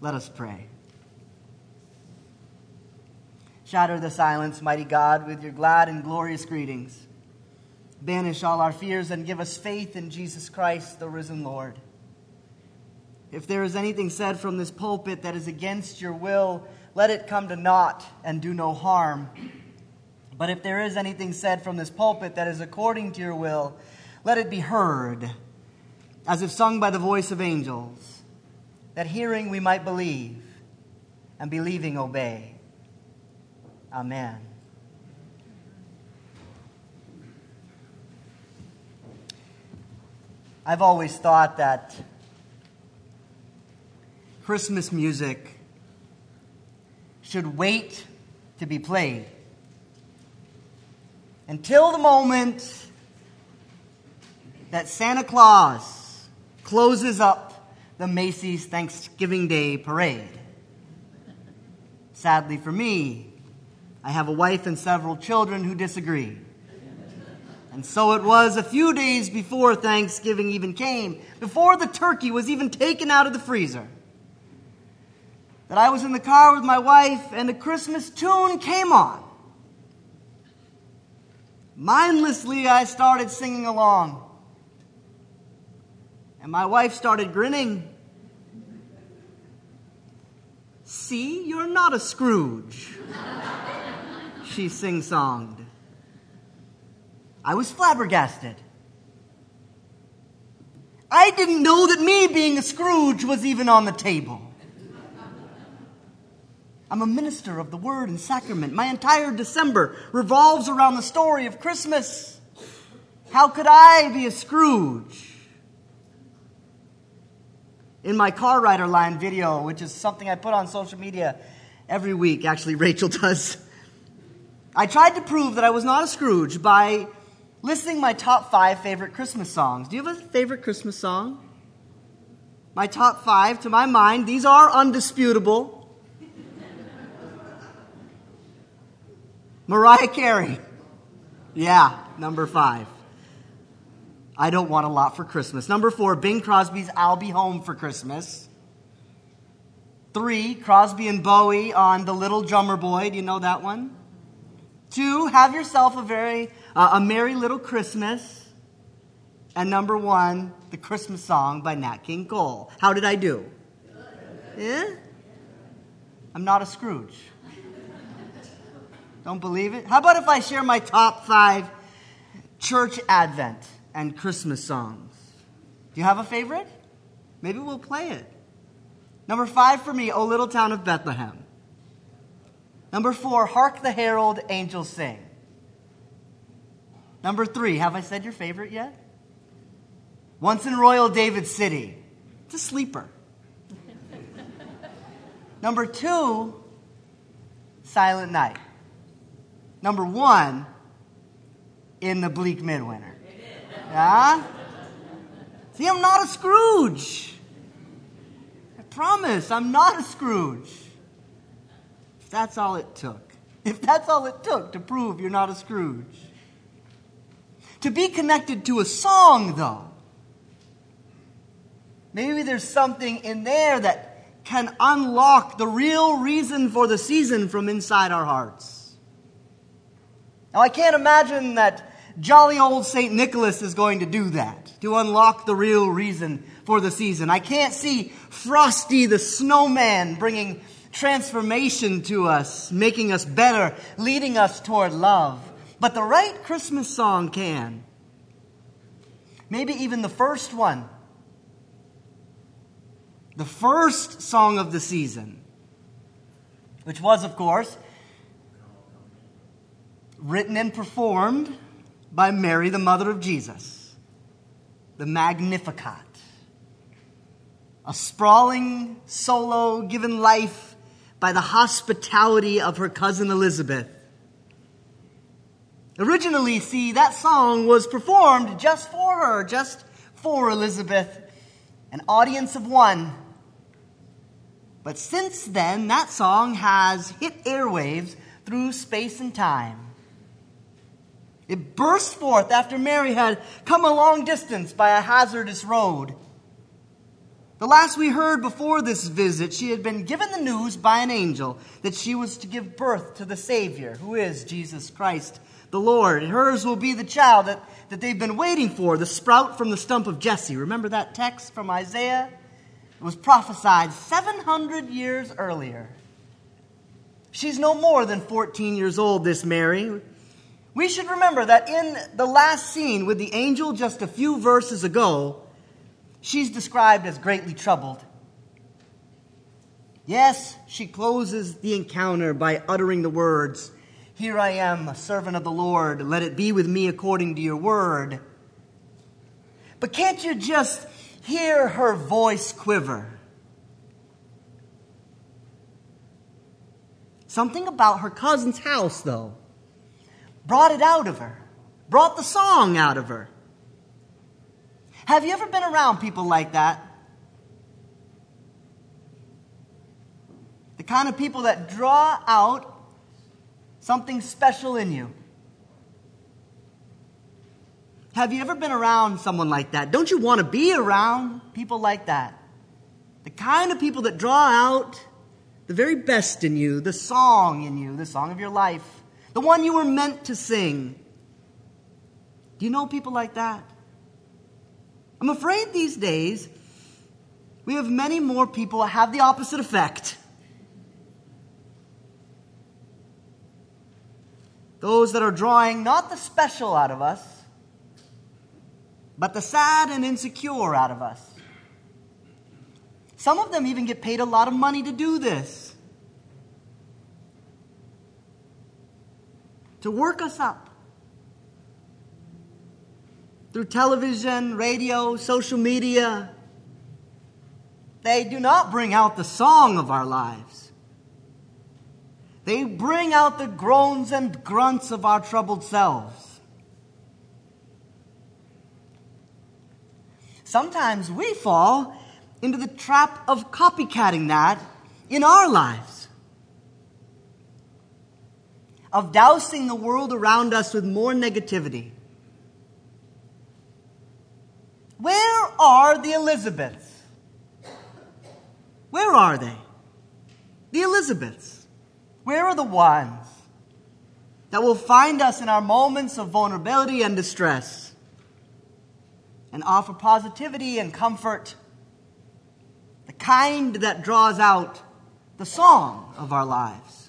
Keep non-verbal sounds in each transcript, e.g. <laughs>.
Let us pray. Shatter the silence, mighty God, with your glad and glorious greetings. Banish all our fears and give us faith in Jesus Christ, the risen Lord. If there is anything said from this pulpit that is against your will, let it come to naught and do no harm. But if there is anything said from this pulpit that is according to your will, let it be heard, as if sung by the voice of angels, that hearing we might believe, and believing obey. Amen. I've always thought that Christmas music should wait to be played until the moment that Santa Claus closes up the Macy's Thanksgiving Day parade. Sadly for me, I have a wife and several children who disagree. And so it was a few days before Thanksgiving even came, before the turkey was even taken out of the freezer, that I was in the car with my wife and a Christmas tune came on. Mindlessly, I started singing along. And my wife started grinning. See, you're not a Scrooge, she sing songed. I was flabbergasted. I didn't know that me being a Scrooge was even on the table. I'm a minister of the Word and Sacrament. My entire December revolves around the story of Christmas. How could I be a Scrooge? In my car rider line video, which is something I put on social media every week, actually, <laughs> Rachel does, I tried to prove that I was not a Scrooge by listing my top five favorite Christmas songs. Do you have a favorite Christmas song? My top five, to my mind, these are undisputable. <laughs> Mariah Carey. Yeah, number five. I don't want a lot for Christmas. Number four, Bing Crosby's I'll Be Home for Christmas. Three, Crosby and Bowie on The Little Drummer Boy. Do you know that one? Two, Have Yourself a Very uh, A Merry Little Christmas. And number one, the Christmas song by Nat King Cole. How did I do? Yeah? I'm not a Scrooge. Don't believe it? How about if I share my top five church Advent and Christmas songs? Do you have a favorite? Maybe we'll play it. Number five for me, O Little Town of Bethlehem. Number four, Hark the Herald Angels Sing. Number three, have I said your favorite yet? Once in Royal David City. It's a sleeper. <laughs> Number two, Silent Night number one in the bleak midwinter. Yeah? See, I'm not a Scrooge. I promise, I'm not a Scrooge. If that's all it took. If that's all it took to prove you're not a Scrooge. To be connected to a song, though, maybe there's something in there that can unlock the real reason for the season from inside our hearts. Now, I can't imagine that jolly old St. Nicholas is going to do that, to unlock the real reason for the season. I can't see Frosty the snowman bringing transformation to us, making us better, leading us toward love. But the right Christmas song can. Maybe even the first one. The first song of the season, which was, of course, written and performed by Mary, the mother of Jesus, the Magnificat. A sprawling solo given life by the hospitality of her cousin Elizabeth. Originally, see, that song was performed just for her, just for Elizabeth, an audience of one. But since then, that song has hit airwaves through space and time. It burst forth after Mary had come a long distance by a hazardous road. The last we heard before this visit, she had been given the news by an angel that she was to give birth to the Savior, who is Jesus Christ the Lord. And Hers will be the child that, that they've been waiting for, the sprout from the stump of Jesse. Remember that text from Isaiah? It was prophesied 700 years earlier. She's no more than 14 years old, this Mary. We should remember that in the last scene with the angel just a few verses ago, she's described as greatly troubled. Yes, she closes the encounter by uttering the words, here I am, a servant of the Lord. Let it be with me according to your word. But can't you just hear her voice quiver? Something about her cousin's house, though, brought it out of her, brought the song out of her. Have you ever been around people like that? The kind of people that draw out something special in you. Have you ever been around someone like that? Don't you want to be around people like that? The kind of people that draw out the very best in you, the song in you, the song of your life, the one you were meant to sing. Do you know people like that? I'm afraid these days we have many more people that have the opposite effect. Those that are drawing not the special out of us, but the sad and insecure out of us. Some of them even get paid a lot of money to do this. To work us up. Through television, radio, social media. They do not bring out the song of our lives. They bring out the groans and grunts of our troubled selves. Sometimes we fall into the trap of copycatting that in our lives, of dousing the world around us with more negativity. Where are the Elizabeths? Where are they? The Elizabeths. Where are the ones that will find us in our moments of vulnerability and distress and offer positivity and comfort, the kind that draws out the song of our lives?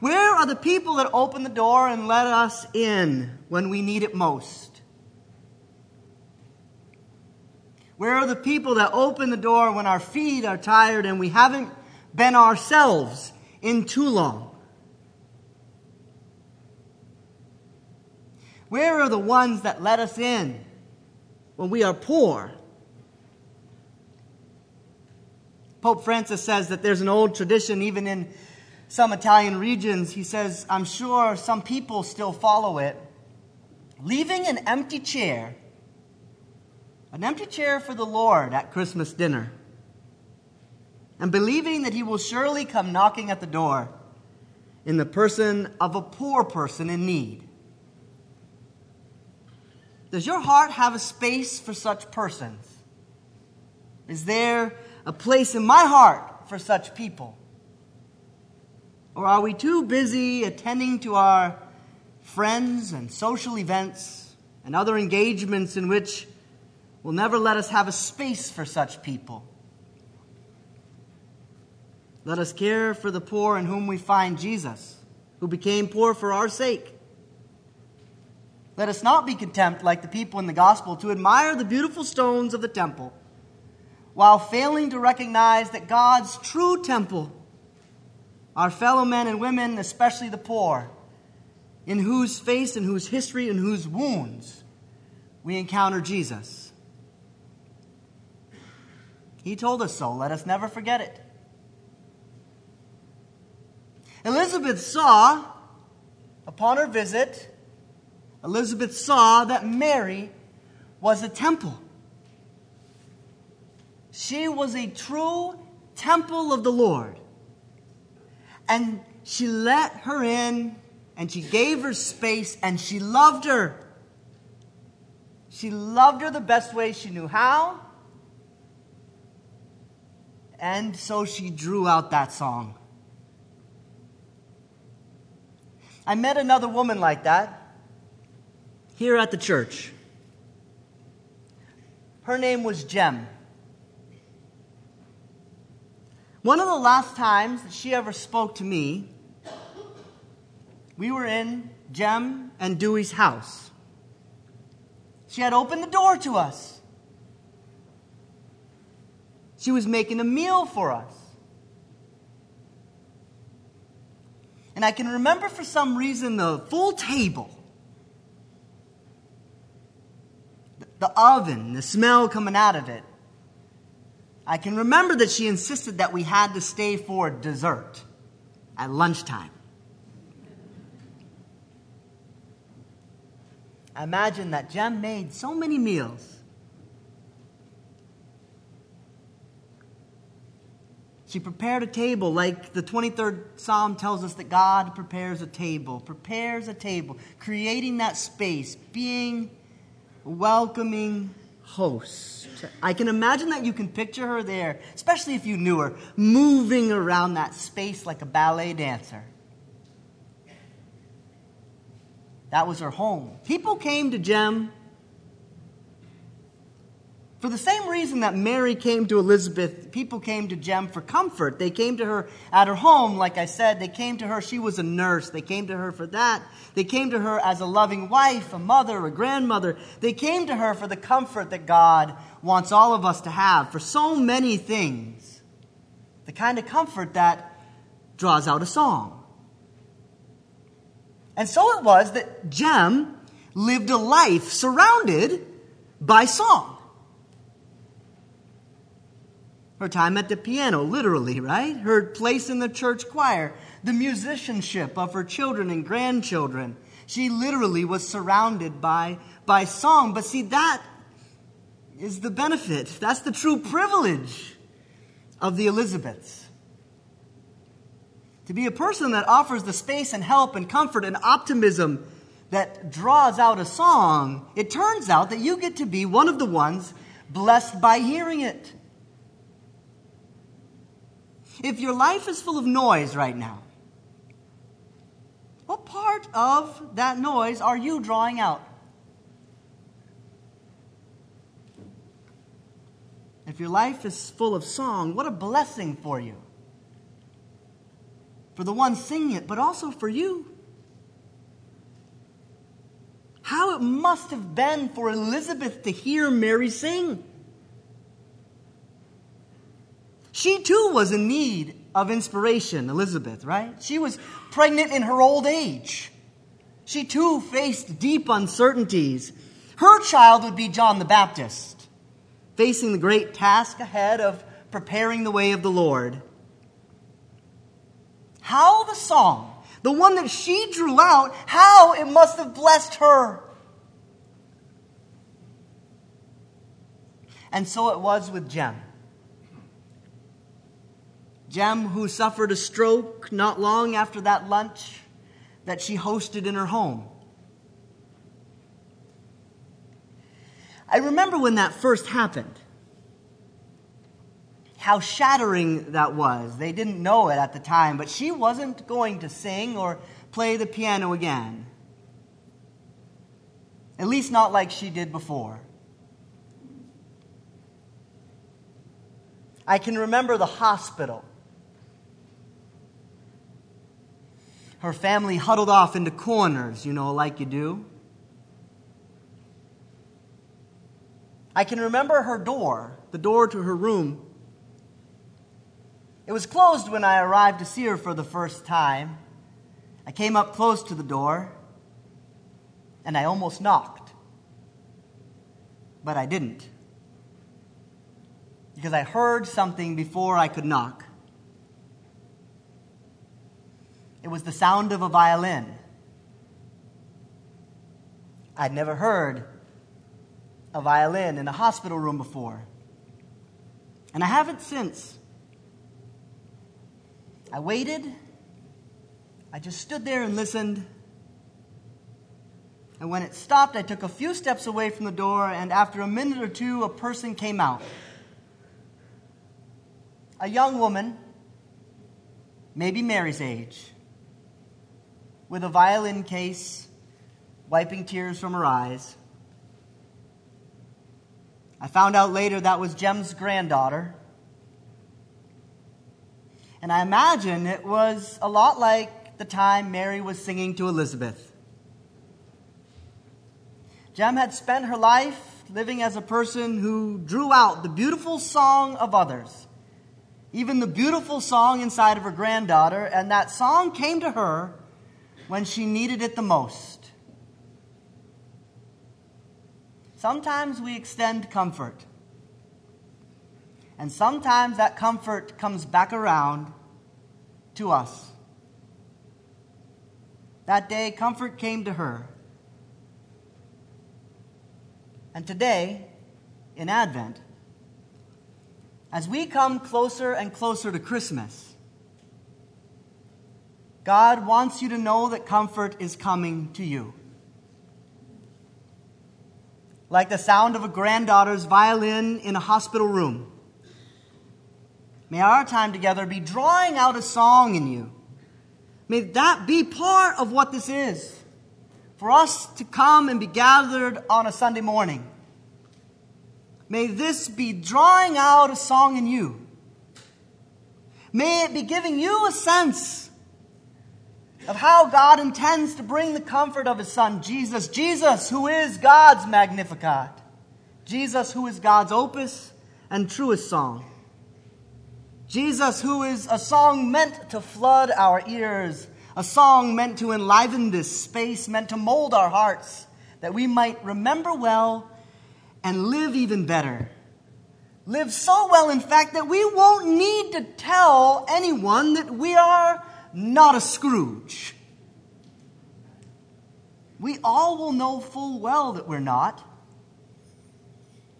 Where are the people that open the door and let us in when we need it most? Where are the people that open the door when our feet are tired and we haven't been ourselves in too long? Where are the ones that let us in when we are poor? Pope Francis says that there's an old tradition, even in some Italian regions. He says, I'm sure some people still follow it. Leaving an empty chair, an empty chair for the Lord at Christmas dinner and believing that he will surely come knocking at the door in the person of a poor person in need. Does your heart have a space for such persons? Is there a place in my heart for such people? Or are we too busy attending to our friends and social events and other engagements in which will never let us have a space for such people? Let us care for the poor in whom we find Jesus, who became poor for our sake. Let us not be content, like the people in the gospel, to admire the beautiful stones of the temple, while failing to recognize that God's true temple, our fellow men and women, especially the poor, in whose face, in whose history, in whose wounds we encounter Jesus. He told us so. Let us never forget it. Elizabeth saw, upon her visit, Elizabeth saw that Mary was a temple. She was a true temple of the Lord. And she let her in and she gave her space and she loved her. She loved her the best way she knew how. And so she drew out that song. I met another woman like that here at the church. Her name was Jem. One of the last times that she ever spoke to me, we were in Jem and Dewey's house. She had opened the door to us. She was making a meal for us. And I can remember for some reason the full table, the oven, the smell coming out of it. I can remember that she insisted that we had to stay for dessert at lunchtime. I imagine that Jem made so many meals. She prepared a table, like the 23rd Psalm tells us that God prepares a table, prepares a table, creating that space, being welcoming host. I can imagine that you can picture her there, especially if you knew her, moving around that space like a ballet dancer. That was her home. People came to Jem for the same reason that Mary came to Elizabeth, people came to Jem for comfort. They came to her at her home, like I said. They came to her, she was a nurse. They came to her for that. They came to her as a loving wife, a mother, a grandmother. They came to her for the comfort that God wants all of us to have for so many things. The kind of comfort that draws out a song. And so it was that Jem lived a life surrounded by song. Her time at the piano, literally, right? Her place in the church choir, the musicianship of her children and grandchildren. She literally was surrounded by, by song. But see, that is the benefit. That's the true privilege of the Elizabeths. To be a person that offers the space and help and comfort and optimism that draws out a song, it turns out that you get to be one of the ones blessed by hearing it. If your life is full of noise right now, what part of that noise are you drawing out? If your life is full of song, what a blessing for you. For the one singing it, but also for you. How it must have been for Elizabeth to hear Mary sing. She too was in need of inspiration, Elizabeth, right? She was pregnant in her old age. She too faced deep uncertainties. Her child would be John the Baptist, facing the great task ahead of preparing the way of the Lord. How the song, the one that she drew out, how it must have blessed her. And so it was with Jem. Jem, who suffered a stroke not long after that lunch that she hosted in her home. I remember when that first happened. How shattering that was. They didn't know it at the time, but she wasn't going to sing or play the piano again. At least not like she did before. I can remember the hospital her family huddled off into corners, you know, like you do. I can remember her door, the door to her room. It was closed when I arrived to see her for the first time. I came up close to the door and I almost knocked. But I didn't. Because I heard something before I could knock. It was the sound of a violin. I'd never heard a violin in a hospital room before. And I haven't since. I waited. I just stood there and listened And when it stopped, I took a few steps away from the door, and after a minute or two, a person came out. A young woman, maybe Mary's age, with a violin case, wiping tears from her eyes. I found out later that was Jem's granddaughter. And I imagine it was a lot like the time Mary was singing to Elizabeth. Jem had spent her life living as a person who drew out the beautiful song of others, even the beautiful song inside of her granddaughter, and that song came to her when she needed it the most. Sometimes we extend comfort, and sometimes that comfort comes back around to us. That day, comfort came to her. And today, in Advent, as we come closer and closer to Christmas, God wants you to know that comfort is coming to you. Like the sound of a granddaughter's violin in a hospital room. May our time together be drawing out a song in you. May that be part of what this is for us to come and be gathered on a Sunday morning. May this be drawing out a song in you. May it be giving you a sense of how God intends to bring the comfort of His Son, Jesus. Jesus, who is God's Magnificat. Jesus, who is God's opus and truest song. Jesus, who is a song meant to flood our ears a song meant to enliven this space, meant to mold our hearts, that we might remember well and live even better. Live so well, in fact, that we won't need to tell anyone that we are not a Scrooge. We all will know full well that we're not,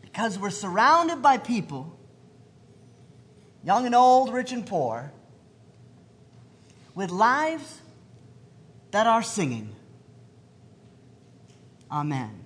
because we're surrounded by people, young and old, rich and poor, with lives that are singing. Amen.